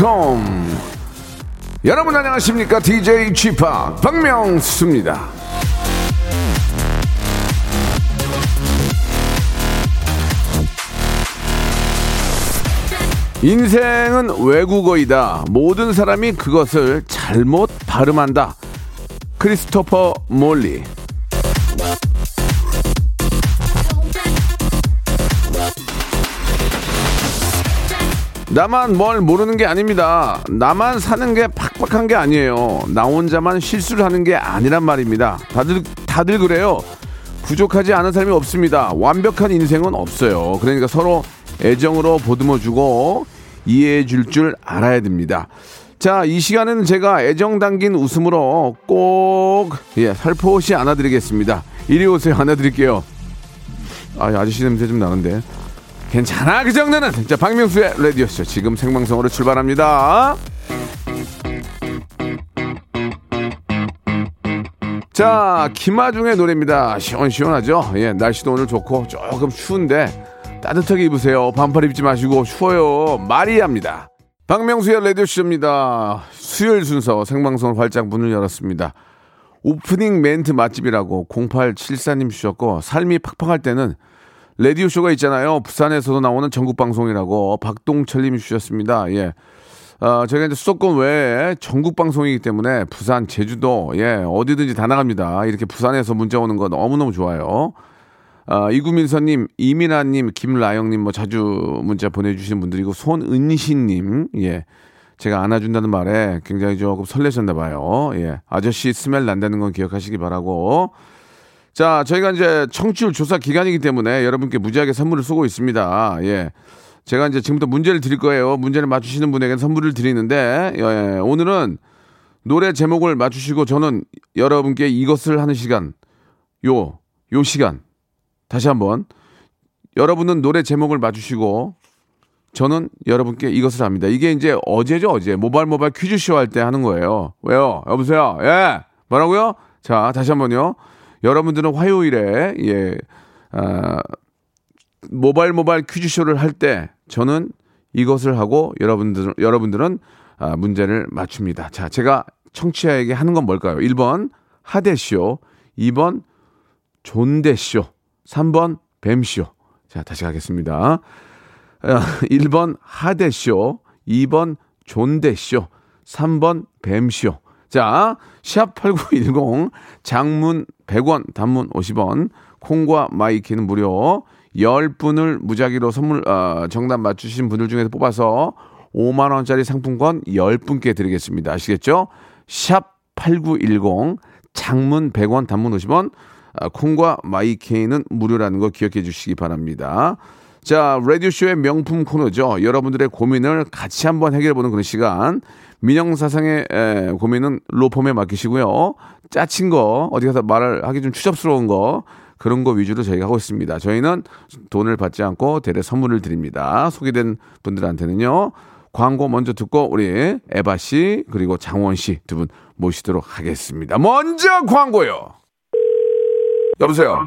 welcome. 여러분 안녕하십니까? DJ Chip 박명수입니다. 인생은 외국어이다. 모든 사람이 그것을 잘못 발음한다. 크리스토퍼 몰리. 나만 뭘 모르는 게 아닙니다. 나만 사는 게 팍팍한 게 아니에요. 나 혼자만 실수를 하는 게 아니란 말입니다. 다들, 다들 그래요. 부족하지 않은 사람이 없습니다. 완벽한 인생은 없어요. 그러니까 서로 애정으로 보듬어 주고 이해해 줄 줄 알아야 됩니다. 자, 이 시간에는 제가 애정 담긴 웃음으로 꼭, 예, 살포시 안아드리겠습니다. 이리 오세요. 안아드릴게요. 아, 아저씨 냄새 좀 나는데. 괜찮아, 그 정도는. 자, 박명수의 라디오쇼. 지금 생방송으로 출발합니다. 자, 김아중의 노래입니다. 시원시원하죠? 예, 날씨도 오늘 좋고 조금 추운데 따뜻하게 입으세요. 반팔 입지 마시고 추워요. 마리아입니다. 박명수의 라디오쇼입니다. 수요일 순서 생방송을 활짝 문을 열었습니다. 오프닝 멘트 맛집이라고 0874님 주셨고 삶이 팍팍할 때는 라디오 쇼가 있잖아요. 부산에서도 나오는 전국 방송이라고 박동철님이 주셨습니다. 예. 어, 저희가 이제 수도권 외에 전국 방송이기 때문에 부산, 제주도, 예, 어디든지 다 나갑니다. 이렇게 부산에서 문자 오는 거 너무너무 좋아요. 아, 이구민서님, 이민아님, 김라영님 뭐 자주 문자 보내주시는 분들이고 손은신님, 예. 제가 안아준다는 말에 굉장히 조금 설레셨나 봐요. 예. 아저씨 스멜 난다는 건 기억하시기 바라고. 자, 저희가 이제 청취율 조사 기간이기 때문에 여러분께 무지하게 선물을 쏘고 있습니다. 예. 제가 이제 지금부터 문제를 드릴 거예요. 문제를 맞추시는 분에게 선물을 드리는데, 예. 오늘은 노래 제목을 맞추시고 저는 여러분께 이것을 하는 시간, 요, 요 시간, 다시 한번 여러분은 노래 제목을 맞추시고 저는 여러분께 이것을 합니다. 이게 이제 어제죠, 어제. 모발 모발 퀴즈쇼 할 때 하는 거예요. 왜요? 여보세요? 예. 뭐라고요? 자, 다시 한 번요. 여러분들은 화요일에, 예, 아, 모발 모발 퀴즈쇼를 할 때 저는 이것을 하고 여러분들, 여러분들은 아, 문제를 맞춥니다. 자, 제가 청취자에게 하는 건 뭘까요? 1번 하대쇼, 2번 존대쇼, 3번 뱀쇼. 자, 다시 가겠습니다. 1번 어, 하대쇼, 2번 존대쇼, 3번 뱀쇼. 자, 샵8910 장문 100원, 단문 50원, 콩과 마이케이는 무료. 10분을 무작위로 선물 어, 정답 맞추신 분들 중에서 뽑아서 5만 원짜리 상품권 10분께 드리겠습니다. 아시겠죠? 샵 8910 장문 100원, 단문 50원, 아, 콩과 마이케이는 무료라는 거 기억해 주시기 바랍니다. 자, 라디오쇼의 명품 코너죠. 여러분들의 고민을 같이 한번 해결해 보는 그런 시간. 민영사상의 에, 고민은 로펌에 맡기시고요. 짜친 거, 어디 가서 말을 하기 좀 추접스러운 거, 그런 거 위주로 저희가 하고 있습니다. 저희는 돈을 받지 않고 대대 선물을 드립니다. 소개된 분들한테는요. 광고 먼저 듣고 우리 에바 씨 그리고 장원 씨 두 분 모시도록 하겠습니다. 먼저 광고요. 여보세요.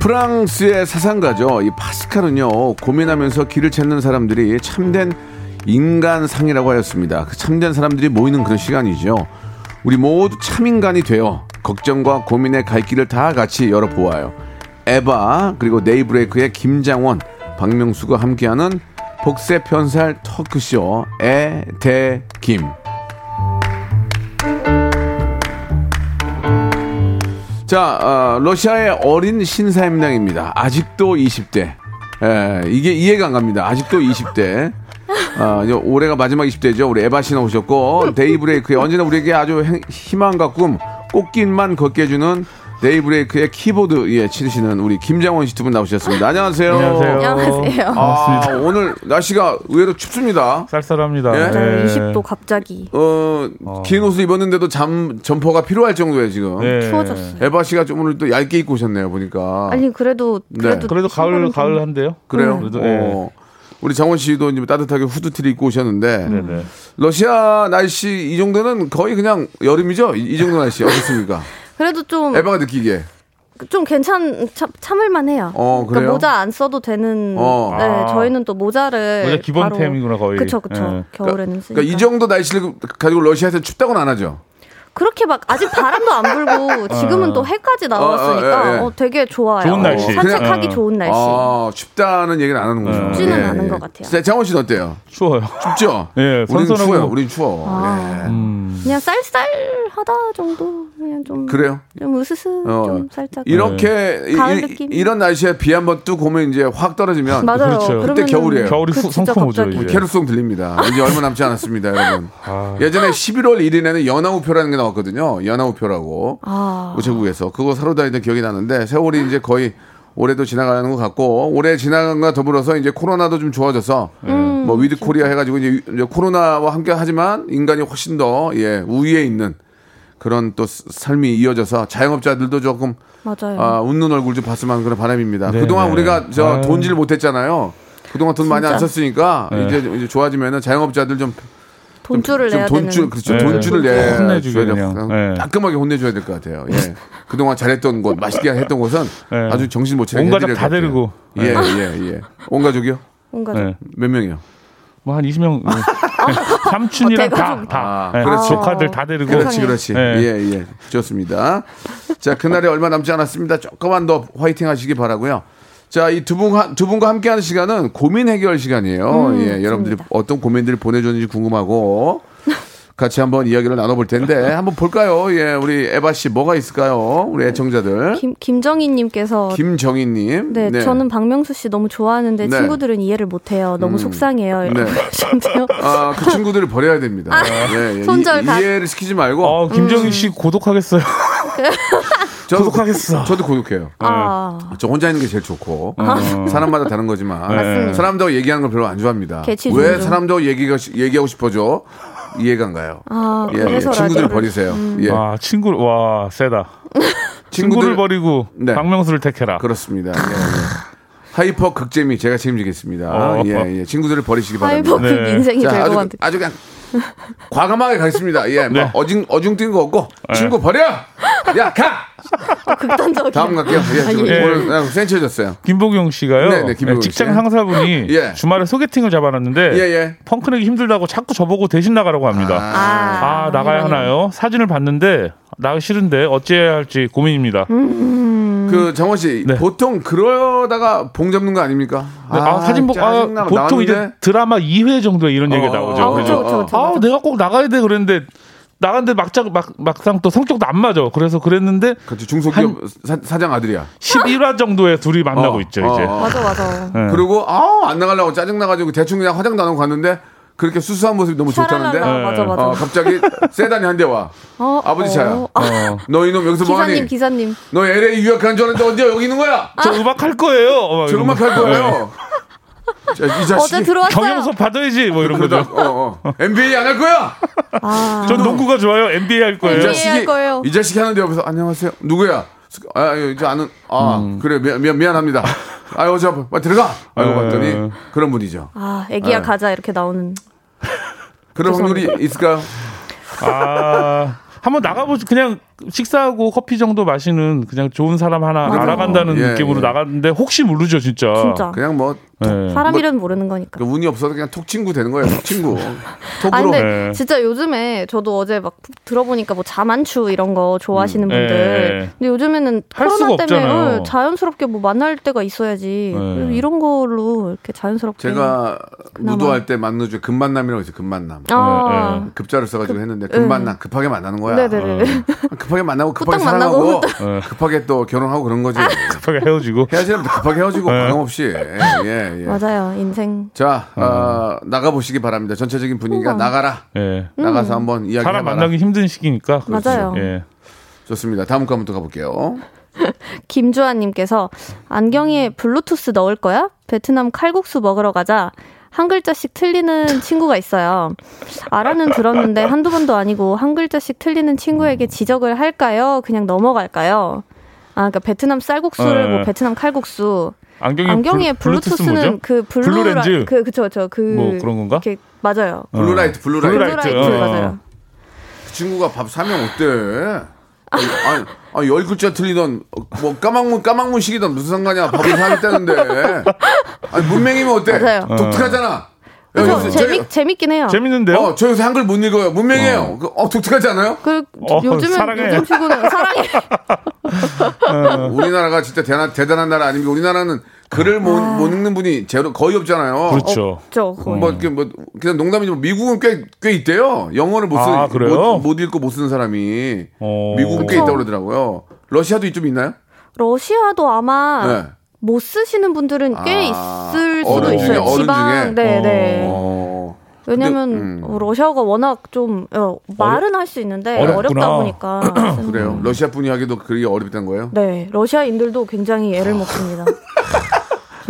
프랑스의 사상가죠. 이 파스칼은요, 고민하면서 길을 찾는 사람들이 참된 인간상이라고 하였습니다. 그 참된 사람들이 모이는 그런 시간이죠. 우리 모두 참인간이 되어 걱정과 고민의 갈 길을 다 같이 열어보아요. 에바, 그리고 네이브레이크의 김장원, 박명수가 함께하는 복세 편살 터크쇼, 에, 대, 김. 자, 어, 러시아의 어린 신사임당입니다. 아직도 20대. 예, 이게 이해가 안 갑니다. 아직도 20대. 아, 이제 올해가 마지막 20대죠. 우리 에바 씨 나오셨고, 데이브레이크에 언제나 우리에게 아주 행- 희망과 꿈, 꽃길만 걷게 해주는 데이브레이크의 키보드, 예, 치르시는 우리 김장원 씨 두 분 나오셨습니다. 안녕하세요. 안녕하세요. 아, 오늘 날씨가 의외로 춥습니다. 쌀쌀합니다. 예? 네, 예. 20도 갑자기 어, 긴 옷을 입었는데도 잠, 점퍼가 필요할 정도예요, 지금. 예. 추워졌어요. 에바 씨가 좀 오늘 또 얇게 입고 오셨네요, 보니까. 아니 그래도 네. 그래도 그래도 가을 가을 한데요. 그래요? 그래도, 어. 우리 장원 씨도 이제 따뜻하게 후드티를 입고 오셨는데 네네. 러시아 날씨 이 정도는 거의 그냥 여름이죠? 이, 이 정도 날씨 어떻습니까? 그래도 좀좀 에바가 느끼기에 괜찮 참, 참을만 해요. 어, 그러니까 그래요? 모자 안 써도 되는. 어. 네, 아. 저희는 또 모자를 모자 기본템이구나, 거의. 그쵸 그쵸. 예. 겨울에는 쓰니까. 그러니까 이 정도 날씨를 가지고 러시아에서 춥다고는 안 하죠. 그렇게 막 아직 바람도 안 불고 지금은 또 해까지 나왔으니까 어, 어, 예, 예. 어, 되게 좋아요. 좋은 날씨. 산책하기 그냥- 좋은 날씨. 아, 춥다는 얘기는 안 하는군요. 예, 춥지는 않은 것 같아요. 진짜 장원 씨는 어때요? 추워요. 춥죠? 예, 우리는 추워요. 우린 추워. 아. 예. 음. 그냥 쌀쌀하다 정도. 그냥 좀 그래요? 좀 으스스 어. 좀 살짝. 이렇게 이, 가을 이- 느낌? 이런 날씨에 비 한번 뚝 오면 이제 확 떨어지면 맞아요. 그렇죠. 그때 겨울이에요. 겨울이 그 성큼 오죠. 캐롤송 들립니다. 이제 얼마 남지 않았습니다, 여러분. 아. 예전에 11월 1일에는 연하우표라는 게 나왔거든요. 연하우표라고 아. 우체국에서 그거 사러 다니던 기억이 나는데 세월이 이제 거의 올해도 지나가는 것 같고 올해 지나간과 더불어서 이제 코로나도 좀 좋아져서 음, 뭐 with 코로나 해가지고 이제, 이제 코로나와 함께 하지만 인간이 훨씬 더 예, 우위에 있는 그런 또 스- 삶이 이어져서 자영업자들도 조금 맞아요. 아, 웃는 얼굴 좀 봤으면 하는 그런 바람입니다. 네, 그동안 네. 우리가 저 아유. 돈쭐 못했잖아요. 그동안 돈 많이 안. 썼으니까 네. 이제 이제 좋아지면은 자영업자들 좀 돈쭐을 좀 내야 돈쭐 되는. 그렇죠. 네. 돈쭐을 내 혼내주게 줘야 그냥. 돼요. 네. 따끔하게 혼내줘야 될 것 같아요. 예. 그동안 잘했던 곳, 맛있게 했던 곳은 네. 아주 정신 못 차리게 온 가족 다. 데리고. 예, 네. 예, 예. 온 가족이요? 뭔가 네. 몇 명이요? 뭐 한 20명 삼촌이랑 어, 다. 다. 아, 네. 그렇지. 조카들 다 데리고 그렇지. 그렇지. 네. 예, 예. 좋습니다. 자, 그날이 얼마 남지 않았습니다. 조금만 더 화이팅 하시기 바라고요. 자, 이 두 분, 두 분과 함께 하는 시간은 고민 해결 시간이에요. 예, 여러분들이 어떤 고민들을 보내줬는지 궁금하고 같이 한번 이야기를 나눠볼 텐데 한번 볼까요? 예, 우리 에바 씨 뭐가 있을까요? 우리 애청자들. 김 김정희님께서 김정희님. 네, 저는 박명수 씨 너무 좋아하는데 네. 친구들은 이해를 못해요. 너무 속상해요. 네. 이렇게. 아, 그 친구들을 버려야 됩니다. 예, 예. 손절 이, 가- 이해를 시키지 말고. 어, 김정희 씨 고독하겠어요. 저도 고독하겠어. 저도 고독해요. 아, 저 혼자 있는 게 제일 좋고 어. 사람마다 다른 거지만 맞습니다. 사람들하고 얘기하는 걸 별로 안 좋아합니다. 개취 왜 존중. 사람들하고 얘기가 얘기하고 싶어져? 이해가 안 가요. 아, 예, 예. 친구들 버리세요. 예. 와 친구 와 세다. 친구들 버리고 네. 박명수를 택해라. 그렇습니다. 예, 예. 하이퍼 극재미 제가 책임지겠습니다. 어. 예, 예. 친구들을 버리시기 바랍니다. hyper 그 네. 인생이 자, 될것 아주, 같은. 아주 그냥 과감하게 가겠습니다. 예, 뭐 네. 어중 어중띤 거 없고 친구 버려. 야 가. 극단적이야. 다음 갈게요. 예, 지금 예. 오늘 센치해졌어요. 김보경 씨가요. 네, 네, 김보경 직장 씨. 상사분이 예. 주말에 소개팅을 잡아놨는데 예, 예. 펑크 내기 힘들다고 자꾸 저보고 대신 나가라고 합니다. 아, 아, 나가야 이런. 하나요? 사진을 봤는데 나가기 싫은데 어찌해야 할지 고민입니다. 그 정원 씨 네. 보통 그러다가 봉 잡는 거 아닙니까? 네, 아, 사진 보고 아. 보통 나왔는데? 이제 드라마 2회 정도에 이런 얘기가 어, 나오죠. 아, 그래서 그쵸, 그쵸, 그쵸, 아. 내가 꼭 나가야 돼 그랬는데 나갔는데 막상 막 막상 또 성격도 안 맞아. 그래서 그랬는데 그렇지 중소기업 사, 장 아들이야. 11화 정도에 둘이 만나고 어, 있죠 어, 이제. 어. 맞아, 맞아. 네. 그리고 아우 안 나가려고 짜증 나 가지고 대충 그냥 화장 나누고 갔는데 그렇게 수수한 모습이 너무 좋다는데. 샤랄랄라, 맞아, 맞아. 어, 갑자기 세단이 한 대 와. 어, 아버지 차야. 어, 아, 너 이놈 여기서 기사님, 뭐하니? 기사님. 너 LA 유학한 줄 알았는데 언제 여기 있는 거야? 저 음악 할 거예요. 어, 저 음악 거. 할 거예요. 자, 이 자식이. 어제 들어왔어요. 경영서 받아야지 뭐 이런 그러다, 거죠. 어, 어. NBA 안 할 거야? 아, 전 농구가 좋아요. NBA 할이 거예요. NBA 자식이 할 거예요. 이 자식이 하는데 옆에서 안녕하세요. 누구야? 아, 이제 아는 아 음. 그래 미안, 미안 미안합니다. 아 어제 빨리 들어가. 알고 에. 봤더니 그런 분이죠. 아, 애기야 네. 가자 이렇게 나오는. 그런 확률이 있을까요? 아, 한번 나가보지. 그냥 식사하고 커피 정도 마시는 그냥 좋은 사람 하나 맞아. 알아간다는 예, 느낌으로 예. 나갔는데 혹시 모르죠, 진짜. 진짜. 그냥 뭐 예. 사람 뭐- 이름 모르는 거니까. 그 운이 없어도 그냥 톡 친구 되는 거예요. 톡 친구. 아 톡으로. 근데 네. 진짜 요즘에 저도 어제 막 들어보니까 뭐 자만추 이런 거 좋아하시는 음. 분들 네. 근데 요즘에는 할 코로나 때문에 없잖아요. 어, 자연스럽게 뭐 만날 때가 있어야지 이런 걸로 이렇게 자연스럽게 제가 그나마. 무도할 때 만나 중에 급만남이라고 있어요. 급만남. 아 네, 급자를 써가지고 했는데 급만남 급하게 만나는 거야. 네네네 급하게 만나고 급하게 후딱 만나고 사랑하고 네. 급하게 또 결혼하고 그런 거지. 급하게 헤어지고. 헤어지면 급하게 헤어지고 네. 방법 없이. 예, 예. 맞아요 인생 자, 어, 나가 보시기 바랍니다. 전체적인 분위기가 우와. 나가라. 예. 나가서 한번 이야기 사람 해봐라. 만나기 힘든 시기니까. 맞아요. 예. 좋습니다. 다음 거또 가볼게요. 김주환님께서 안경에 블루투스 넣을 거야? 베트남 칼국수 먹으러 가자. 한 글자씩 틀리는 친구가 있어요. 알아는 들었는데 한두 번도 아니고 한 글자씩 틀리는 친구에게 지적을 할까요? 그냥 넘어갈까요? 아, 그러니까 베트남 쌀국수를 네. 뭐 베트남 칼국수. 안경에, 안경에 블- 블루투스 블루투스는 뭐죠? 그 블루라 blue 렌즈? 그 그쵸 그쵸 그뭐 그런 건가? 이렇게 맞아요. blue light, blue light. blue light. blue light 어. 맞아요. 그 친구가 밥 사면 어때? 아니, 아니, 열 글자 틀리던, 뭐, 까막문, 까막문식이던 무슨 상관이야. 밥을 사겠다는데. 아니, 문맹이면 어때? 맞아요. 독특하잖아. 여기서 재밌 저- 재밌긴 해요. 재밌는데요? 어, 저 요새 한글 못 읽어요. 문맹이에요. 그, 어, 독특하지 않아요? 그 어, 요즘은 사랑해. 요즘 친구는 사랑해. 우리나라가 진짜 대단, 대단한 나라 아닙니까? 우리나라는 글을 못, 못 읽는 분이 제로 거의 없잖아요. 그렇죠. 저 거의. 뭐, 이렇게 뭐, 그냥 농담이지만 미국은 꽤, 꽤 있대요. 영어를 못 쓰는, 아, 그래요? 못, 못 읽고 못 쓰는 사람이. 어. 미국은 꽤 그쵸. 있다고 그러더라고요. 러시아도 좀 있나요? 러시아도 아마 네. 못 쓰시는 분들은 꽤 아, 있을 수도 어른 중에, 있어요. 어른 지방, 중에? 네, 네. 어. 왜냐면 근데, 음. 어, 러시아가 워낙 좀 어, 말은 할 수 있는데 어렵구나. 어렵다 보니까. 그래요. 러시아 분이 하기도 그게 어렵다는 거예요? 네, 러시아인들도 굉장히 애를 먹습니다.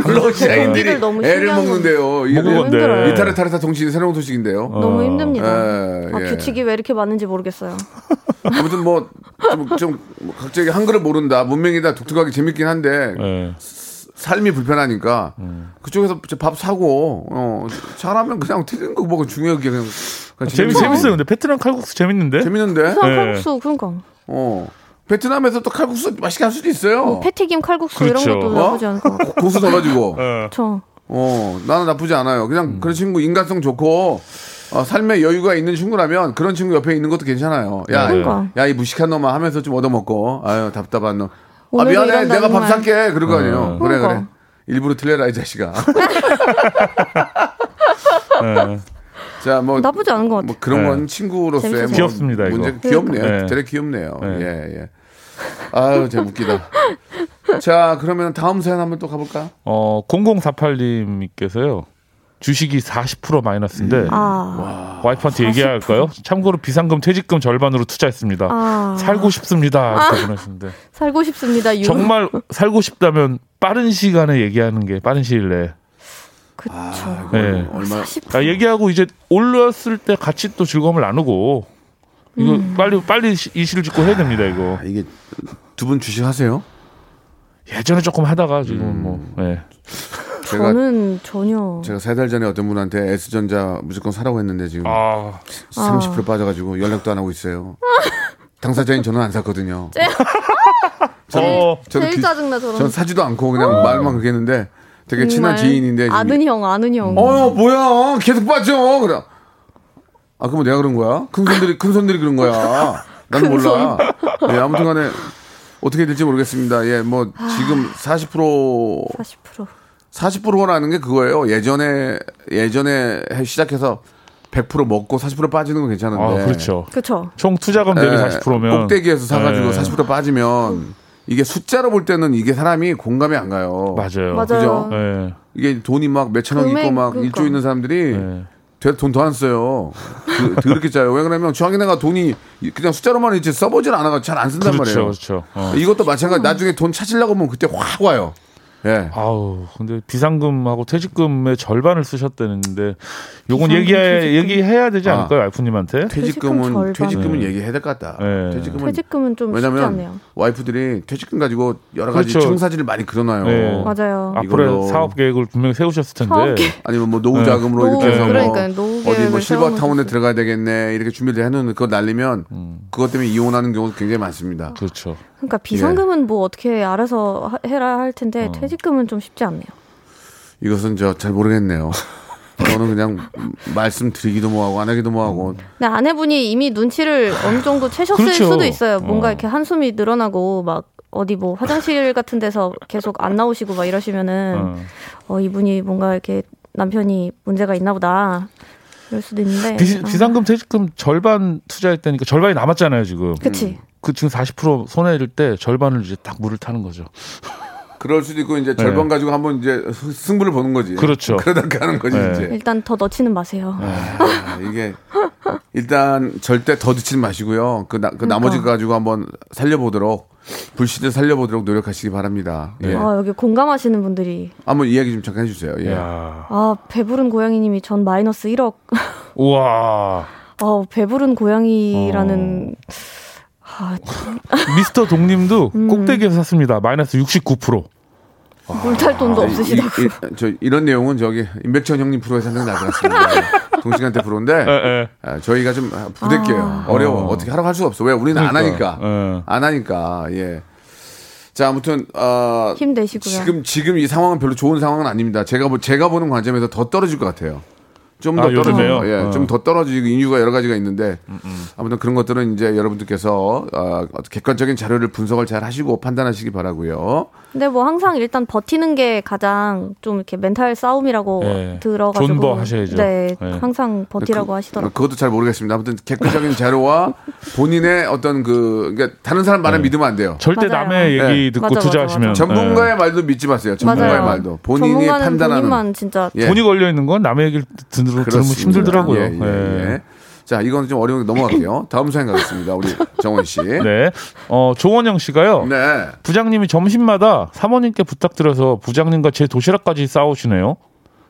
러시아인들이 거기를 너무 애를 신기한 먹는데요. 너무 건데. 힘들어요. 이타르타르타 통신이 새로운 소식인데요. 너무 힘듭니다. 예, 아, 예. 규칙이 왜 이렇게 많은지 모르겠어요. 아무튼 뭐, 좀, 좀, 뭐 갑자기 한글을 모른다. 문명이다. 독특하게 재밌긴 한데, 예. 삶이 불편하니까, 그쪽에서 밥 사고, 어, 잘하면 그냥 틀린 거 먹어. 중요하게 그냥. 그냥 재미, 재밌는 재밌어요. 근데 베트남 칼국수 재밌는데? 재밌는데? 네. 칼국수 그러니까 어. 베트남에서 또 칼국수 맛있게 할 수도 있어요. 뭐 패티김 칼국수 그렇죠. 이런 것도 어? 나쁘지 않을 것 같아요. 고수 넣어가지고. 예. 저 어, 나는 나쁘지 않아요. 그냥 그런 친구 인간성 좋고 어, 삶에 여유가 있는 친구라면 그런 친구 옆에 있는 것도 괜찮아요. 야, 그러니까. 야 이 무식한 놈아 하면서 좀 얻어먹고 아유 답답한 놈. 아 미안해 내가 밥. 살게 그런 거 아니에요. 그래 그러니까. 그래. 일부러 틀려라 이 자식아. 예. 자, 뭐, 나쁘지 않은 것 같아요. 뭐 그런 네. 건 친구로서의 뭐. 귀엽습니다, 이거. 문제 귀엽네요. 네. 되게 귀엽네요. 네. 예, 예. 아유, 참 웃기다. 자, 그러면 다음 사연 한번 또 가볼까? 어, 0048님께서요. 주식이 40% 마이너스인데 아, 와이프한테 얘기할까요? 참고로 비상금 퇴직금 절반으로 투자했습니다. 아. 살고 싶습니다. 이렇게 보내셨는데 살고 싶습니다. 유. 정말 살고 싶다면 빠른 시간에 얘기하는 게 빠른 시일 내에 그쵸. 네. 얼마? 아, 얘기하고 이제 올랐을 때 같이 또 즐거움을 나누고 이거 음. 빨리 빨리 짓고 해야 됩니다 이거 아, 이게 두 분 주식 하세요? 예전에 조금 하다가 지금 음. 뭐 예. 제가 저는 전혀 제가 세 달 전에 어떤 분한테 S전자 무조건 사라고 했는데 지금 아 30% 빠져가지고 연락도 안 하고 있어요. 당사자인 저는 안 샀거든요. 저는, 어. 저는 제일 그- 짜증나 저런. 전 사지도 않고 그냥 말만 그렇게 했는데 되게 친한 지인인데 아는 형, 아는 형. 어 뭐야 계속 빠져 그래. 아 그럼 내가 그런 거야? 큰 손들이 큰 손들이 그런 거야. 나는 몰라. 예 아무튼 간에 어떻게 될지 모르겠습니다. 예 뭐 지금 40% 40%. 40%라는 게 그거예요. 예전에 예전에 해- 시작해서 100% 먹고 40% 빠지는 건 괜찮은데. 아, 그렇죠. 그쵸. 총 투자금 대비 예, 40%면 꼭대기에서 사가지고 예. 40% 빠지면 이게 숫자로 볼 때는 이게 사람이 공감이 안 가요. 맞아요. 맞아요. 그죠? 예. 이게 돈이 막 몇천억 있고 막 그러니까. 일조 있는 사람들이 예. 돈더 안 써요. 그, 그렇게 짜요. 왜 그러면 중앙은행가 돈이 그냥 숫자로만 있지 써보질 않아가 잘 안 쓴단 그렇죠, 말이에요. 그렇죠. 어. 이것도 마찬가지. 나중에 돈 찾으려고 하면 그때 확 와요. 예. 아우, 근데 비상금하고 퇴직금의 절반을 쓰셨다는데 요건 퇴직금. 얘기해야 되지 아. 않을까요, 알프님한테? 퇴직금은 퇴직금 절반. 퇴직금은 네. 얘기해야 될 것 같다. 네. 퇴직금은 퇴직금은 좀 왜냐면 않네요. 와이프들이 퇴직금 가지고 여러 가지 그렇죠. 청사진을 많이 그려놔요. 네. 맞아요. 아, 앞으로 사업 계획을 분명히 세우셨을 텐데. 아니면 뭐 노후 네. 자금으로 이렇게 해서 그러니까요. 뭐 어디 뭐 실버 타운에 세워놓으셨어요. 들어가야 되겠네 이렇게 준비를 해놓는 그거 날리면 음. 그것 때문에 이혼하는 경우도 굉장히 많습니다. 그렇죠. 그러니까 비상금은 뭐 어떻게 알아서 하- 해라 할 텐데 어. 퇴직금은 좀 쉽지 않네요. 이것은 저 잘 모르겠네요. 저는 그냥 말씀드리기도 뭐하고 안 하기도 뭐하고 근데 아내분이 이미 눈치를 어느 정도 채셨을 그렇죠. 수도 있어요. 뭔가 어. 이렇게 한숨이 늘어나고 막 어디 뭐 화장실 같은 데서 계속 안 나오시고 막 이러시면은 어. 어 이분이 뭔가 이렇게 남편이 문제가 있나 보다. 이럴 수도 있는데. 비, 아, 비상금 퇴직금 절반 투자했다니까 절반이 남았잖아요, 지금. 그치. 그 지금 40% 손해일 때 절반을 이제 딱 물을 타는 거죠. 그럴 수도 있고 이제 절반 가지고 한번 이제 스- 승부를 보는 거지. 네. 그렇죠. 그러다 가는 거지 네. 이제. 일단 더 넣지는 마세요. 아, 이게 일단 절대 더 드치지 마시고요. 그, 나, 그 나머지 거 가지고 한번 살려보도록 불신을 살려보도록 노력하시기 바랍니다. 예. 아, 여기 공감하시는 분들이. 한번 이야기 좀 잠깐 해주세요. 예. 야 아, 배부른 고양이님이 전 마이너스 1억. 우와. 어, 배부른 고양이라는. 아, 미스터 동님도 음. 꼭대기에서 샀습니다. 마이너스 69%. 물탈 돈도 아, 없으시다고. 이, 이, 저 이런 내용은 저기 임백천 형님 프로에서 한장 나지 않습니다. 동시간대 프로인데 예, 예. 아, 저희가 좀 부대껴요. 어려워. 어. 어떻게 하라고 할 수가 없어. 왜 우리는 안 그러니까, 하니까. 예. 안 하니까. 예. 자, 아무튼 어, 힘내시고요. 지금 지금 이 상황은 별로 좋은 상황은 아닙니다. 제가 보- 제가 보는 관점에서 더 떨어질 것 같아요. 좀더 아? 떨어져요. 예, 어. 음, 좀더 떨어지고 이유가 여러 가지가 있는데 아무튼 그런 것들은 이제 여러분들께서 어, 객관적인 자료를 분석을 잘 하시고 판단하시기 바라고요. 근데 뭐 항상 일단 버티는 게 가장 좀 이렇게 멘탈 싸움이라고 예. 들어가지고. 존버 하셔야죠. 네, 예. 항상 버티라고 그, 하시더라고요. 그것도 잘 모르겠습니다. 아무튼 객관적인 자료와 본인의 어떤 그 그러니까 다른 사람 말을 네. 믿으면 안 돼요. 절대 맞아요. 남의 얘기 네. 듣고 맞아, 맞아, 투자하시면 맞아. 전문가의 말도 믿지 마세요. 전문가의 맞아요. 말도 본인이 판단하는 본인만 진짜 예. 돈이 걸려 있는 건 남의 얘기를 들, 들으면 그렇습니다. 힘들더라고요. 예, 예, 예. 자, 이건 좀 어려운 게 넘어갈게요. 다음 사연 가겠습니다. 우리 정원 씨. 네. 네. 어, 조원영 씨가요. 부장님이 점심마다 사모님께 부탁드려서 부장님과 제 도시락까지 싸우시네요.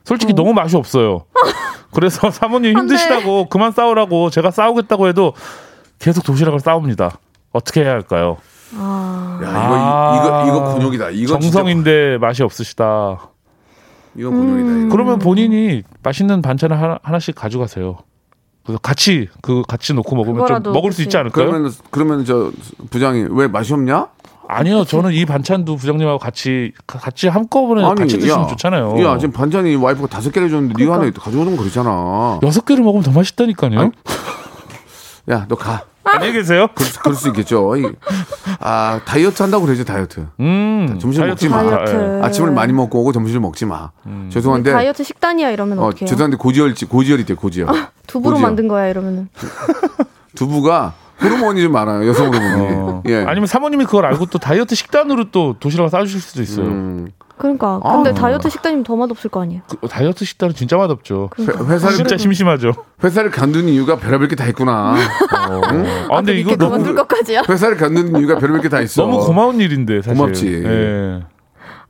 솔직히 너무 맛이 없어요. 그래서 사모님. 힘드시다고 그만 싸우라고 제가 싸우겠다고 해도 계속 도시락을 싸웁니다. 어떻게 해야 할까요? 아, 야, 이거, 이거, 이거 곤욕이다. 이거 진짜 정성인데 맛이 없으시다. 이거 곤욕이다. 음. 그러면 본인이 맛있는 반찬을 하나, 하나씩 가져가세요. 그래서 같이 그 같이 놓고 먹으면 좀 먹을 수 그치. 있지 않을까요? 그러면, 그러면 저 부장이 왜 맛이 없냐? 아니요, 저는 이 반찬도 부장님하고 같이 가- 같이 한꺼번에 같이 드시면 좋잖아요. 야, 지금 반찬이 와이프가 다섯 개를 줬는데 네가 하나 가져오는 거 그러잖아. 여섯 개를 먹으면 더 맛있다니까요. 아니, 야, 너 가. 안녕히 계세요. 그럴, 수- 그럴 수 있겠죠. 이- 아, 다이어트 한다고 그러죠, 다이어트. 음, 점심 다이어트 먹지 마. 다이어트. 예. 아침을 많이 먹고 오고 점심을 먹지 마. 죄송한데, 다이어트 식단이야 이러면 어, 어떡해요? 죄송한데 고지혈, 고지혈 있대요, 고지혈. 두부로 뭐지요? 만든 거야 이러면은. 두부가 호르몬이 좀 많아요, 여성 호르몬이. 어. 예. 아니면 사모님이 그걸 알고 또 다이어트 식단으로 또 도시락을 싸주실 수도 있어요. 음, 그러니까 아. 근데 다이어트 식단이면 더 맛없을 거 아니에요. 그 다이어트 식단은 진짜 맛없죠. 회, 회사를, 진짜 심심하죠. 회사를 간두는 이유가 별의별 게 다 있구나. 응? 아, 근데 이거 너무 것까지야? 회사를 간두는 이유가 별의별 게 다 있어. 너무 고마운 일인데 사실. 고맙지. 예.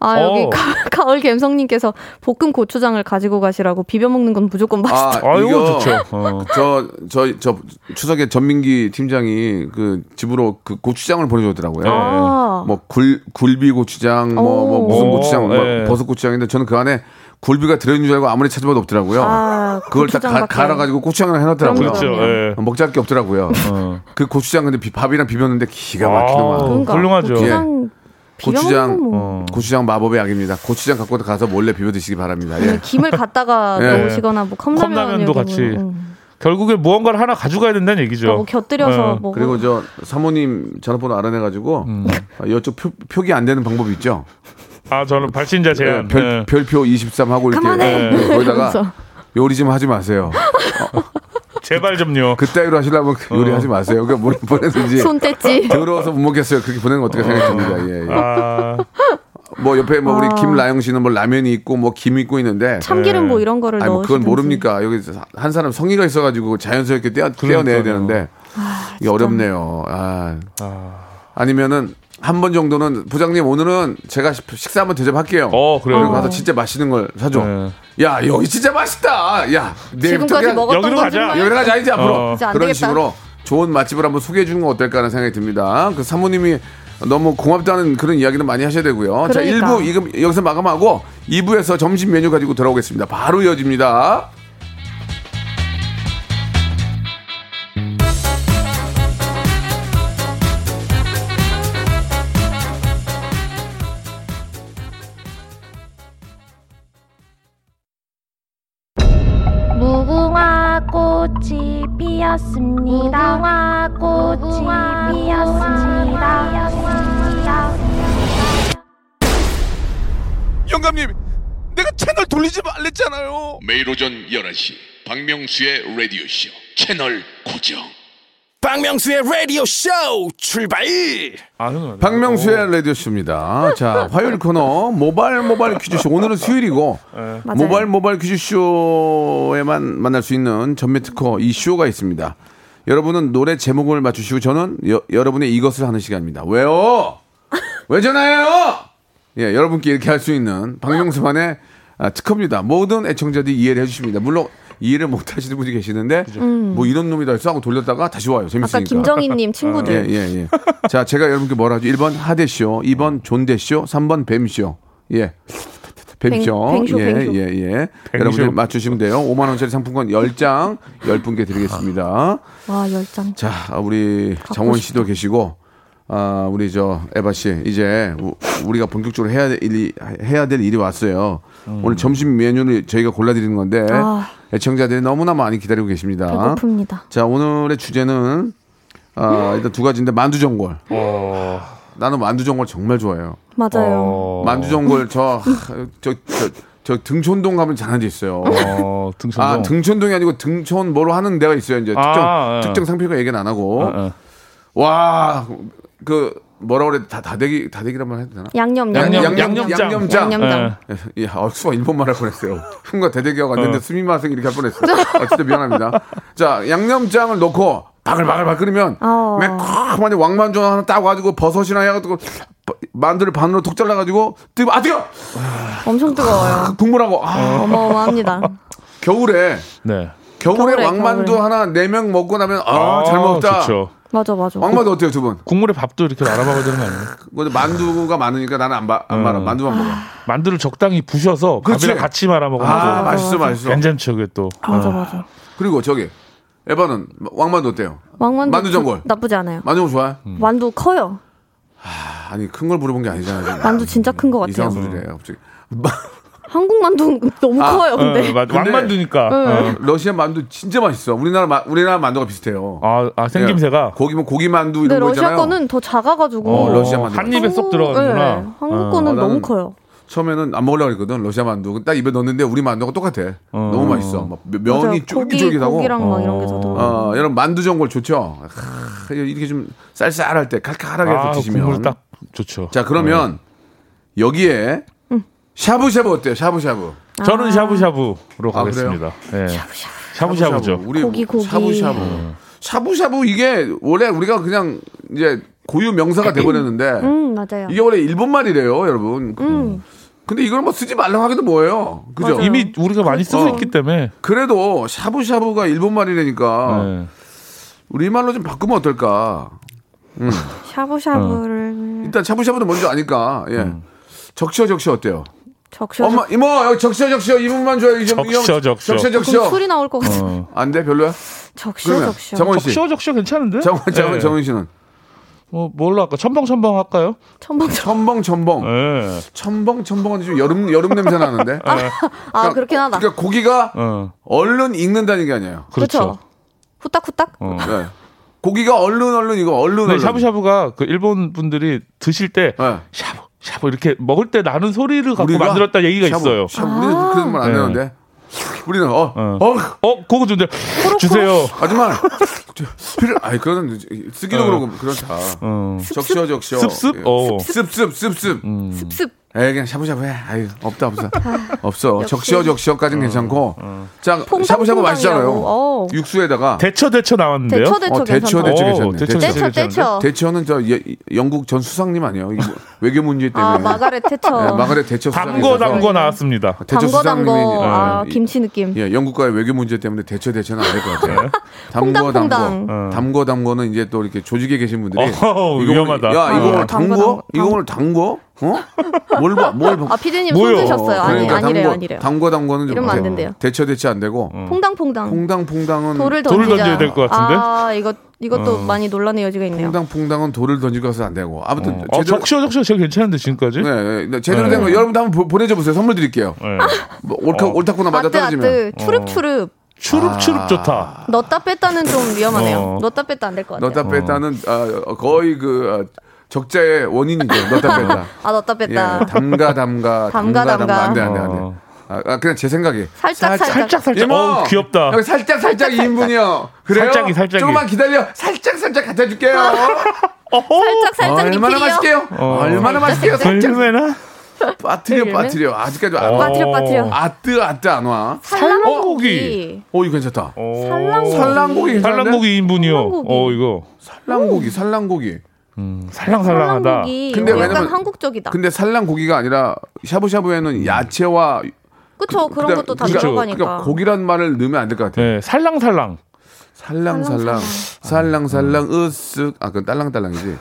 아 여기 어. 가, 을 감성님께서 볶음 고추장을 가지고 가시라고 비벼 먹는 건 무조건 맛있다. 아, 이거 좋죠. 어. 저, 저, 저 추석에 전민기 팀장이 그 집으로 그 고추장을 보내줬더라고요. 네. 아, 뭐 굴, 굴비 고추장, 뭐, 뭐 오. 무슨 고추장, 뭐 네. 버섯 고추장인데 저는 그 안에 굴비가 들어있는 줄 알고 아무리 찾아봐도 없더라고요. 아, 그걸 딱 가-. 갈아가지고 고추장을 해놨더라고요. 그렇죠. 예. 먹잘 게 없더라고요. 어. 그 고추장 근데 비- 밥이랑 비볐는데 기가 아, 막히더만. 그러니까 훌륭하죠. 고추장 비벼 고추장, 뭐. 어. 고추장 마법의 약입니다. 고추장 갖고 가서 몰래 비벼 드시기 바랍니다. 예. 김을 갖다가 예. 넣으시거나 뭐 컵라면 컵라면도 여기 같이. 음. 결국에 무언가를 하나 가져가야 된다는 얘기죠. 뭐 곁들여서 어. 뭐 그리고 저 사모님 전화번호 알아내가지고 음. 어, 이쪽 표, 표기 안 되는 방법이 있죠. 아 저는 발신자 제한. 예, 별, 예. 별표 23 하고 이렇게 그만해! 예, 거기다가. 요리 좀 하지 마세요. 제발 좀요. 그따위로 하시려면 요리 하지 마세요. 그러니까 뭘 보내든지 손 뗐지. 더러워서 못 먹겠어요. 그렇게 보내는 거 어떻게 생각이 듭니다. 예, 예. 아, 뭐 옆에 뭐 우리 아. 김라영 씨는 뭐 라면이 있고 뭐 김 있고 있는데 참기름 뭐 이런 거를 아니 뭐 그건. 모릅니까? 여기 한 사람 성의가 있어가지고 자연스럽게 떼어, 떼어내야 되는데 이게 어렵네요. 아. 아니면은 한 번 정도는 부장님 오늘은 제가 식- 식사 한번 대접할게요. 어, 그래요. 그리고 가서 진짜 맛있는 걸 사줘. 네. 야 여기 진짜 맛있다. 야 내일부터 지금까지 그냥 먹었던 여기로 거 가자. 정말 여기 가자 이제 앞으로 어. 그런. 식으로 좋은 맛집을 한번 소개해 주는 건 어떨까 하는 생각이 듭니다. 그 사모님이 너무 고맙다는 그런 이야기는 많이 하셔야 되고요. 자, 그러니까. 1부 이금 여기서 마감하고 2부에서 점심 메뉴 가지고 돌아오겠습니다. 바로 이어집니다. 매일 오전 11시 박명수의 라디오쇼 채널 고정 박명수의 라디오 쇼 출발 아. 박명수의 라디오 쇼입니다. 자, 화요일 코너 모바일 모바일 퀴즈쇼. 오늘은 수요일이고 맞아요. 모바일 모바일 퀴즈쇼에만 만날 수 있는 전매 특허 이 쇼가 있습니다. 여러분은 노래 제목을 맞추시고 저는 여, 여러분의 이것을 하는 시간입니다. 왜요? 왜 전화해요? 예, 여러분께 이렇게 할 수 있는 박명수만의 아, 특허입니다. 모든 애청자들이 이해를 해주십니다. 물론 이해를 못 하시는 분이 계시는데 뭐 이런 놈이다 해서 하고 돌렸다가 다시 와요. 재밌으니까. 아까 김정희님 친구들. 예, 예, 예. 자, 제가 여러분께 뭐라 하죠? 1번 하대쇼, 2번 존대쇼, 3번 뱀쇼. 예. 뱀쇼. 예, 뱅쇼. 예, 예. 여러분들 맞추시면 돼요. 5만 원짜리 상품권 10장, 10분께 드리겠습니다. 와 열장. 자, 우리 정원 씨도 계시고, 아, 우리 저 에바 씨, 이제 우- 우리가 본격적으로 해야 될 일이, 해야 될 일이 왔어요. 오늘 점심 메뉴를 저희가 골라드리는 건데, 아. 애청자들이 너무나 많이 기다리고 계십니다. 배고픕니다. 자, 오늘의 주제는 아, 일단 두 가지인데 만두전골. 어, 나는 만두전골 정말 좋아해요. 맞아요. 어, 만두전골 저 저 저 저 등촌동 가면 잘하는 데 있어요. 어, 등촌동. 아, 등촌동이 아니고 등촌 뭐로 하는 데가 있어요. 이제 아, 특정 예. 특정 상표가 얘기는 안 하고. 어, 어. 와, 그 뭐라 그래? 다 다대기 다대기라면 해도 되나? 양념 양념, 양념 양념장. 양념장. 양념장. 예. 예, 아, 수가 일본 말 할 뻔했어요. 흥과 대대기가 왔는데 어. 스미마생 이렇게 할 뻔했어요. 아, 진짜 미안합니다. 자, 양념장을 넣고 바글바글바글 끓이면 어. 매콤하게 왕만두 하나 딱 와가지고 버섯이나 해가지고 바- 만두를 반으로 톡 잘라가지고 뜨거 아 뜨거 엄청 뜨거워요. 국물하고 아, 어마어마합니다. 겨울에 네. 겨울에, 겨울에, 왕만두 겨울에. 하나 네 명 먹고 나면 아잘 먹다. 좋죠. 맞아 맞아. 왕만두 어때요 두 분? 국물에 밥도 이렇게 말아 먹어야 되는 거 아니에요? 근데 만두가 많으니까 나는 안, 바, 안 말아 음. 만두만 먹어. 만두를 적당히 부셔서 그렇지. 밥이랑 같이 말아 먹으면 아또 맛있어 맛있어. 괜찮죠, 그게 또. 맞아 맞아. 그리고 저기 에바는 왕만두 어때요? 왕만두 만두 전골. 그- 나쁘지 않아요. 만두 좋아해? 만두 커요. 아니 큰 걸 물어본 게 아니잖아요. 만두 진짜 큰것 같아요. 이상한 소리를 해요. 갑자기. 마- 한국 만두 너무 아, 커요. 근데 어, 맞- 근데- 왕만두니까. 어. 러시아 만두 진짜 맛있어. 우리나라 마, 우리나라 만두가 비슷해요. 아, 아, 생김새가 예. 고기 뭐 고기 만두 근데 이런 거 러시아. 거는 더 작아가지고 어, 러시아 만두. 한 입에 쏙 한국- 들어가는구나. 네, 한국 어. 거는 어, 너무 커요. 처음에는 안 먹으려고 했거든. 러시아 만두. 딱 입에 넣었는데 우리 만두가 똑같아. 어. 너무 맛있어. 막 면이 쫄깃쫄깃하고. 고기랑 막 이런 게 더. 어, 여러분 만두 전골 좋죠. 하, 이렇게 좀 쌀쌀할 때 칼칼하게 아, 드시면. 국물 딱 좋죠. 자 그러면 여기에 샤브샤브 어때요? 샤브샤브. 네. 저는 샤브샤브로 아, 가겠습니다. 예. 샤브샤브 죠. 우리 고기, 고기. 샤브샤브. 샤브샤브 이게 원래 우리가 그냥 이제 고유 명사가 돼버렸는데 음 맞아요. 이게 원래 일본 말이래요, 여러분. 음 근데 이걸 뭐 쓰지 말라고 하기도 뭐예요. 그죠? 맞아요. 이미 우리가 많이 쓰고 어. 있기 때문에. 그래도 샤브샤브가 일본 말이라니까 예. 우리말로 좀 바꾸면 어떨까? 샤브샤브를 일단 샤브샤브도 먼저 아니까 예. 적셔 적셔 어때요? 적셔. 엄마 이모 여기 적셔 적셔 이분만 줘요. 이 좀- 이 형, 적셔, 적셔. 적셔 그럼 적셔. 소리 나올 것 같아. 어. 안돼 별로야? 적셔 그러면 적셔. 정원 씨, 적셔 적셔 괜찮은데? 정원 정원 예. 정원 씨는 뭐 뭘로 할까? 첨벙 첨벙 할까요? 첨벙. 첨벙 첨벙 예. 첨벙 첨벙은 좀 여름 여름 냄새 나는데. 아 그렇긴 하다. 그러니까 고기가 어. 얼른 익는다는 게 아니에요. 그렇죠. 그렇죠. 후딱후딱. 어. 네. 고기가 얼른 얼른 이거 얼른 근데 얼른. 샤브샤브가 그 일본 분들이 드실 때 네. 샤브 샤브 이렇게 먹을 때 나는 소리를 갖고 우리가 만들었다 얘기가 샤브, 있어요. 샤브, 우리는 그런 말안 네. 되는데. 우리는 어, 어. 어, 어, 그거 좀 주세요. 하지만 필요 아니 그거는 쓰기도 어. 그러고 그렇다. 어. 적셔 적셔. 습습? 예. 어. 습습 습습. 습습. 에이 그냥 샤브샤브 해. 아유 없다 없어. 없어. 적시어 적시어까지는 괜찮고. 자 퐁당퐁당이라고. 샤브샤브 맛있잖아요. 어. 육수에다가 데쳐 데쳐 나왔는데요. 데쳐 데쳐 어, 데쳐. 데쳐 오, 괜찮네. 대처 대처 대처 대처. 대처는 저 예- 영국 전 수상님 아니에요? 이거 외교 문제 때문에. 아 마가렛 태처. 네, 마가렛 대처 수상이 담궈 담궈 나왔습니다. 대처 담궈 담궈. 수상님이 아 어, 이- 김치 느낌. 예, 영국과의 외교 문제 때문에 대처 대처는 안될것 같아요. 담궈. 담궈 어. 담궈 담궈는 이제 또 이렇게 조직에 계신 분들이 이거 위험하다. 야 이거 어, 담궈. 이거 오늘 담궈 어? 뭘 봐? 뭘 봐? 아 피디님 뭐요? 손 드셨어요. 아니 그러니까 아니래요 담궈, 아니래요. 담궈 담궈는 좀 이러면 안 대- 된대요. 대처 대처 안 되고 퐁당퐁당. 퐁당퐁당은 돌을 돌을 던지자. 던져야 될 것 같은데? 아 이거 이것도 많이 논란의 여지가 있네요. 퐁당퐁당은 돌을 던지고 가서 안 되고 아무튼 어, 제대로 적시어 적시어 제일 괜찮은데 지금까지. 네, 네, 제대로 네. 된거 여러분도 한번 보- 보내줘 보세요. 선물 드릴게요. 네. 뭐 옳다 어. 옳다구나 맞아 아뜨 떨어지면. 아뜨 추릅추릅. 추릅추릅 좋다. 넣었다 뺐다는 좀 위험하네요. 어. 넣었다 뺐다 안 될 것 같아요. 넣다 뺐다는 아, 거의 그 아, 적자의 원인이죠. 넣다 뺐다. 아 넣었다 뺐다. 예, 담가 담가 담가, 담가. 안 돼 안 돼 안돼. 어. 아, 아, 그냥 제 생각에 살짝 살짝. 살짝 살짝. 이모 어 귀엽다. 여기 살짝 살짝 2인분이요. 그래요? 살짝이, 살짝이. 조금만 기다려. 살짝 살짝 갖다 줄게요. 살짝 살짝 얼마나 리필이요. 맛있게요? 어. 얼마나 맛있게요? 살짝 얼마나? 빠뜨려 네, 빠뜨려. 아직까지 안 와. 빠뜨려 빠뜨려. 아뜨 아뜨 안 와. 살랑고기. 어 이거 괜찮다. 살랑고기. 살랑고기 괜찮은데? 살랑고기 2인분이요. 살랑고기. 어 이거 살랑고기 살랑고기. 음, 살랑살랑하다. 살랑고기. 근데 약간 왜냐면- 한국적이다. 근데 살랑 고기가 아니라 샤브샤브에는 야채와 그쵸 그런 그다음- 것도 다 그러니까- 들어가니까. 그러니까 고기란 말을 넣으면 안 될 것 같아요. 네, 살랑살랑. 살랑살랑 살랑살랑 으쓱 아 그건 딸랑딸랑이지.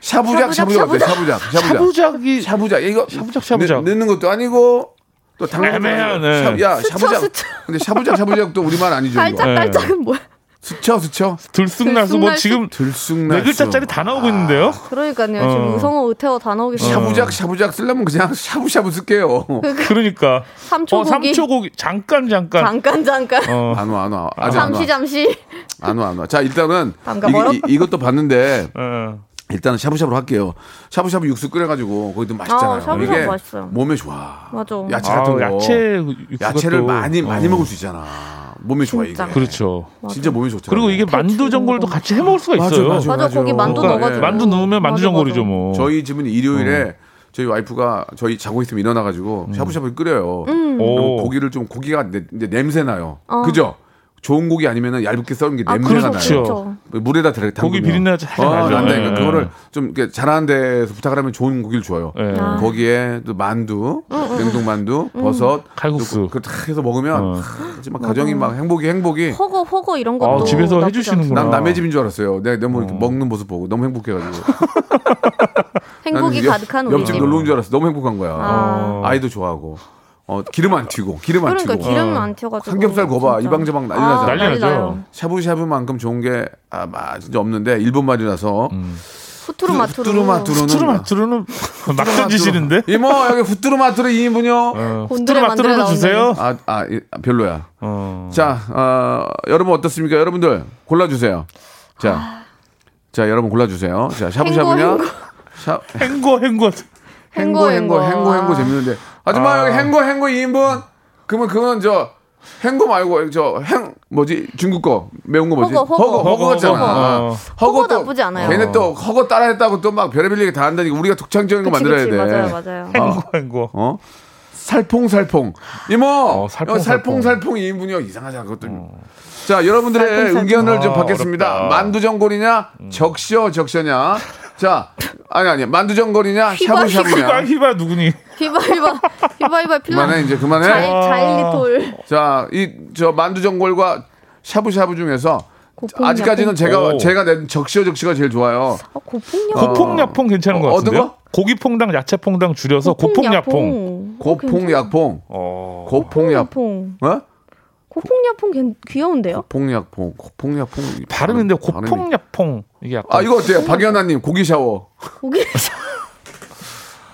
샤부작 샤부작, 샤부작 어때? 샤부작 샤부작 샤부작이 샤부작 이거 샤부작, 샤부작. 넣, 는 것도 아니고 또 당근 애매한, 네. 샤- 야 스쳐, 샤부작 스쳐. 근데 샤부작 샤부작도 우리말 아니죠 이거. 네. 깔짝은 뭐야? 스쳐 스쳐 들쑥날쑥 뭐. 지금 들쑥날쑥 네 글자짜리 다 나오고 있는데요. 그러니까요. 지금 어. 의성어 의태어 다 나오기 시작. 샤부작 샤부작 쓰려면 그냥 샤부샤부 쓸게요. 그러니까 삼초 어, 고기. 삼초고기 잠깐 잠깐. 잠깐 잠깐. 어. 안 와 안 와 아직 안 와. 잠시 잠시. 안 와, 안 와. 자, 일단은 담가 이, 멀어? 이, 이것도 봤는데 어. 일단은 샤브샤브로 할게요. 샤브샤브 육수 끓여가지고 거기도 맛있잖아요. 아, 샤브샤브 이게 맛있어요. 몸에 좋아. 맞아. 야채 아, 같은 거. 야채 야채를 또- 많이 많이 어. 먹을 수 있잖아. 몸에 좋아 진짜. 이게. 그렇죠. 진짜 몸에 좋잖아. 그리고 이게 만두 전골도. 같이 해 먹을 수가 맞아, 있어요. 맞아. 맞아 거기 만두 그러니까, 넣어가지고. 예. 만두 넣으면 만두 맞아, 전골이죠 맞아. 뭐. 저희 집은 일요일에 저희 와이프가 저희 자고 있으면 일어나가지고 샤브샤브를 끓여요. 음. 고기를 좀 고기가 내, 이제 냄새 나요. 어. 그죠? 좋은 고기 아니면 얇게 썰은 게 아, 냄새가 그렇죠. 나요. 그렇죠. 물에다 들어 고기 비린내가 살짝 어. 난다니까 예, 그거를 예. 좀 이렇게 잘하는 데서 부탁을 하면 좋은 고기를 줘요. 예. 아. 거기에 또 만두, 냉동 만두, 버섯, 칼국수. 그딱 해서 먹으면 어. 하, 막 가정이 막 행복이 행복이. 허거 허거 이런 것도 아, 집에서 해주시는구나. 난 남의 집인 줄 알았어요. 내가 너무 어. 이렇게 먹는 모습 보고 너무 행복해가지고. 않- 행복이 가득한 우리 옆집 집. 놀러 온 줄 알았어. 너무 행복한 거야. 아. 아이도 좋아하고. 어, 기름 안 튀고, 기름 안 그러니까 튀고. 기름 안 튀어가지고. 삼겹살 거봐. 진짜. 이방저방 난리 아, 나잖아. 난리 나죠. 샤브샤브만큼 좋은 게, 아, 마, 진짜 없는데, 일본 말이라서. 후투루마투루. 후뚜루마뚜루는. 투르마투르는 막 던지시는데. 이모, 여기 후뚜루마뚜루 2인분이요. 어, 나온다네. 주세요. 아, 아, 이- 아, 별로야. 어. 자, 어, 여러분 어떻습니까? 여러분들 골라 주세요. 자, 자, 여러분 골라 주세요. 자, 샤브샤브냐? 행거, 샤, 행거 행거. 행고, 행고, 행거, 행고, 행고 아. 재밌는데. 아줌마, 아. 여기 행고, 행고 2인분? 그러면 그건 저, 행고 말고, 저, 행, 뭐지? 중국 거. 매운 거 뭐지? 허거, 허거. 허거, 허거 같잖아. 허거. 허거 또 나쁘지 않아요. 걔네 또 허거 따라했다고 또 막 별의별 얘기 다 한다니까 우리가 독창적인 거 그치, 만들어야 그치, 돼. 맞아요, 맞아요. 행거 행거. 어? 살퐁살퐁. 이모! 어, 살퐁살퐁. 살퐁살퐁 2인분이요. 이상하잖아, 그것도. 자, 여러분들의 살퐁살퐁. 의견을 좀 아, 받겠습니다. 어렵다. 만두전골이냐? 적시어, 적셔냐? 자, 아니, 아니, 만두전골이냐? 휘바, 휘바 샤브샤브냐? 휘바 누구니? 휘바 휘바 휘바 휘바 필라. 그만해, 이제 그만해. 자일 자일리톨. 자, 이, 저, 만두전골과 샤브샤브 중에서 고폭 아직까지는 야뽕. 제가, 오. 제가 낸 적시어, 적시가 제일 좋아요. 아, 고폭야. 고폭야퐁 괜찮은 것 어, 같은데요? 거? 고기 퐁당 야채 퐁당 줄여서 고폭야퐁. 고퐁약퐁. 어. 고퐁약, 고폭야퐁. 어? 괜- 귀여운데요? 고퐁약퐁. 고퐁약퐁. 발음인데 고폭야퐁 이게 약간 아, 이거 어때요? 박연아님, 고기 샤워. 고기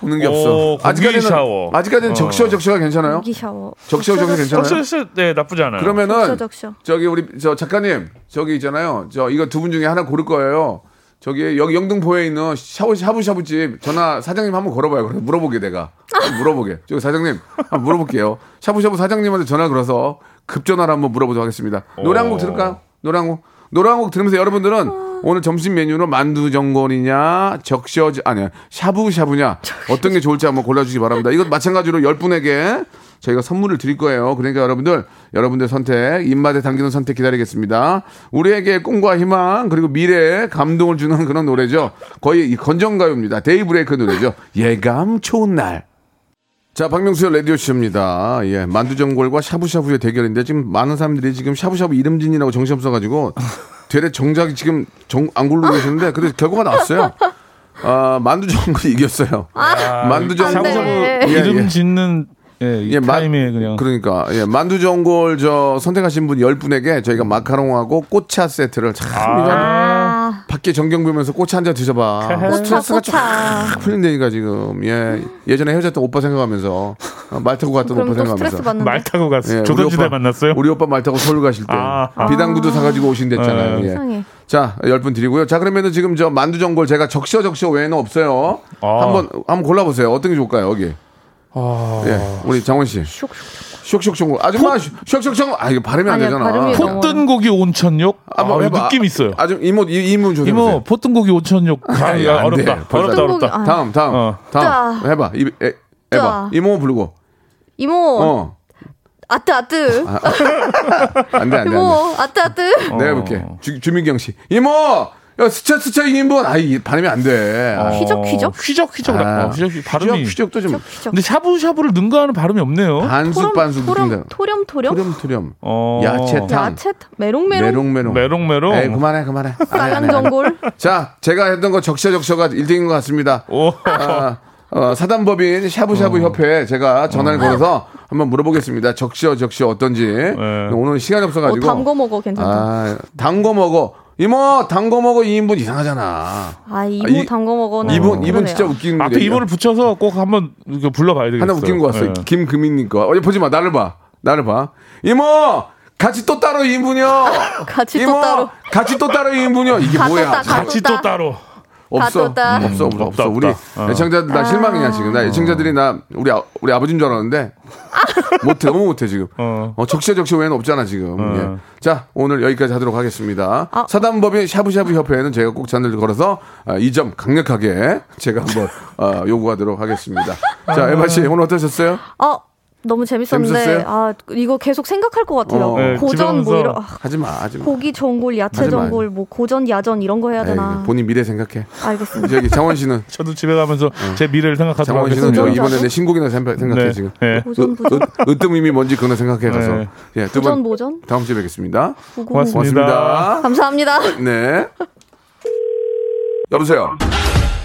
오는 게 오, 없어. 아직까지는 샤워. 아직까지는 어. 적셔 적셔가 괜찮아요? 고기 샤워. 적셔 적셔 괜찮아요? 적셔 네 나쁘지 않아요. 그러면은 적셔, 적셔. 저기 우리 저 작가님 저기 있잖아요. 저 이거 두 분 중에 하나 고를 거예요. 저기 여기 영등포에 있는 샤워 샤브샤브집 전화 사장님 한번 걸어봐요. 그래 물어보게 내가 물어보게. 저기 사장님 한번 물어볼게요. 샤브샤브 사장님한테 전화 걸어서 급전화를 한번 물어보도록 하겠습니다. 노래 한 곡 들을까? 노래 한 곡. 노래 한 곡 들으면서 여러분들은 오늘 점심 메뉴로 만두 전골이냐, 적셔, 아니야, 샤브샤브냐, 어떤 게 좋을지 한번 골라주시기 바랍니다. 이것 마찬가지로 10분에게 저희가 선물을 드릴 거예요. 그러니까 여러분들, 여러분들 선택, 입맛에 담기는 선택 기다리겠습니다. 우리에게 꿈과 희망, 그리고 미래에 감동을 주는 그런 노래죠. 거의 이 건전가요입니다. 데이브레이크 노래죠. 예감 좋은 날. 자, 박명수의 라디오쇼입니다. 예, 만두전골과 샤브샤브의 대결인데 지금 많은 사람들이 지금 샤브샤브 이름진이라고 정신없어가지고 되레 정작이 지금 정, 안 굴르고 계시는데 그래서 결과가 나왔어요. 아, 만두전골이 이겼어요. 만두전골. 안 돼. 아, 이름 짓는 예, 이 예, 마- 타임에 그냥 그러니까 예, 만두 전골 저 선택하신 분 10분에게 저희가 마카롱하고 꽃차 세트를 참 이거 아, 밖에 전경 보면서 꽃한잔 드셔봐. 꽃차, 스트레스가 꽃차. 쫙 풀린다니까 지금. 예. 예전에 헤어졌던 오빠 생각하면서 어, 말 타고 갔던 오빠 또 생각하면서. 말 타고 갔어. 예, 우리 조선시대 오빠- 만났어요. 우리 오빠 말 타고 서울 가실 때 아. 비단구두 사가지고 오신댔잖아요. 네. 예. 세상에. 자, 열분 드리고요. 자, 그러면은 지금 저 만두 전골 제가 적셔 적셔 외에는 없어요. 아. 한번 한번 골라 보세요. 어떤 게 좋을까요, 여기? 아, 예, 우리 장원 씨. 슉슉슉. 아줌마 슉슉슉. 아, 이거 발음이 안 아니야, 되잖아. 발음이 너무- 포뜬 고기 온천육. 아, 한번 해봐. 느낌 있어요. 아줌 이모 이- 이모 좀 이모 해보세요. 포뜬 고기 온천육. 아, 아니, 야, 안 돼. 어렵다. 벌써- 어렵다. 포뜬 고기- 어렵다. 아. 다음 다음 어. 다음 따. 해봐 이 에, 해봐 따. 이모 부르고 이모, 어 아뜨 아뜨. 안돼 안돼 이모, 아뜨 아뜨. 내가 해볼게 주, 주민경 씨 이모 야 스쳐 스쳐 2인분 아이 발음이 안 돼 어, 휘적, 휘적? 휘적 휘적. 아, 어, 휘적 휘적. 발음이. 휘적도 좀 휘적. 근데 샤브샤브를 능가하는 발음이 없네요. 반숙 반숙 토렴, 느낌다 토렴, 토렴. 토렴토렴 어. 야채탕 야채, 메롱메롱. 메롱메롱 메롱메롱. 에이 그만해 그만해 안 해, 안 해, 안 해. 쌍전골. 자 제가 했던 거 적셔 적셔가 1등인 것 같습니다 오. 아, 어, 사단법인 샤브샤브 협회에 제가 전화를 걸어서 한번 물어보겠습니다. 적셔 적셔 어떤지. 오늘 시간이 어, 없어가지고. 담궈 먹어, 괜찮다. 아, 담궈 먹어. 이모, 담궈 먹어 2인분 이상하잖아. 아, 이모 이- 담궈 먹어는. 이분, 이분. 진짜 웃긴 앞에 얘기야. 이모를 붙여서 꼭 한번 불러봐야 되겠어요. 하나 웃긴 거 왔어요. 예. 김금희님 거. 어디 보지 마. 나를 봐. 나를 봐. 이모! 같이 또 따로 2인분이요. 같이 이모! 또 따로. 같이 또 따로 2인분이요. 이게 뭐야? 같이 또또 따로. 없어. 음, 없어, 없어, 없다, 없어. 우리 없다. 어. 애청자들 나 실망이냐 지금. 나 애청자들이 나 우리 아, 우리 아버지인 줄 알았는데 못해 너무 못해 지금. 어. 어, 적셔 외에는 없잖아 지금. 어. 예. 자 오늘 여기까지 하도록 하겠습니다. 아. 사단법인 샤브샤브 협회에는 제가 꼭 전화를 걸어서 아, 이점 강력하게 제가 한번 어, 요구하도록 하겠습니다. 자 에바 씨 오늘 어떠셨어요? 아, 너무 재밌었는데. 재밌었어요? 아, 이거 계속 생각할 것 같아요. 어. 네, 고전 뭐 이런. 아, 하지 마, 하지 마. 고기 전골, 야채 전골, 뭐 고전, 야전 이런 거 해야 되나. 에이, 본인 미래 생각해. 알겠습니다. 저기 장원 씨는 저도 집에 가면서 제 미래를 생각하도록 장원 씨는. 저 이번에 내 신곡이나 생각- 생각해 네. 지금. 네. 고전, 부전. 으뜸임이 뭔지 그거나 생각해 가서. 네. 예, 두 고전, 분 모전. 다음 주에 뵙겠습니다. 고맙습니다. 고맙습니다. 감사합니다. 네. 여보세요.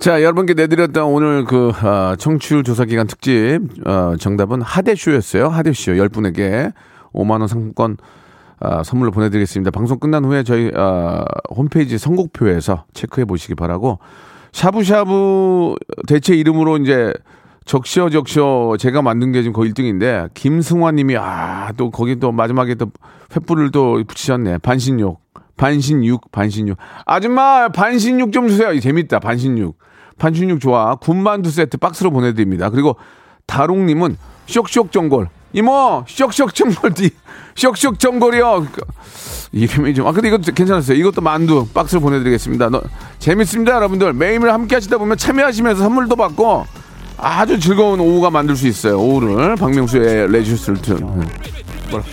자, 여러분께 내드렸던 오늘 그, 아, 청취율 조사 기간 특집, 어, 정답은 하대쇼였어요. 하대쇼. 10분에게 5만원 상품권, 아, 선물로 보내드리겠습니다. 방송 끝난 후에 저희, 아, 홈페이지 선곡표에서 체크해 보시기 바라고, 샤브샤브 대체 이름으로 이제, 적셔 적셔 제가 만든 게 지금 거의 1등인데, 김승환 님이, 아, 또 거기 또 마지막에 또 횃불을 또 붙이셨네. 반신욕. 반신육, 반신육. 아줌마, 반신육 좀 주세요. 재밌다, 반신육. 반신육 좋아. 군만두 세트 박스로 보내드립니다. 그리고 다롱님은 쇽쇽 전골. 이모, 쇽쇽 전골, 쇽쇽 전골이요. 이름이 좀, 아, 근데 이것도 괜찮았어요. 이것도 만두 박스로 보내드리겠습니다. 너, 재밌습니다, 여러분들. 매일매일 함께 하시다 보면 참여하시면서 선물도 받고 아주 즐거운 오후가 만들 수 있어요. 오후를. 박명수의 레지스를 튼. 뭐라.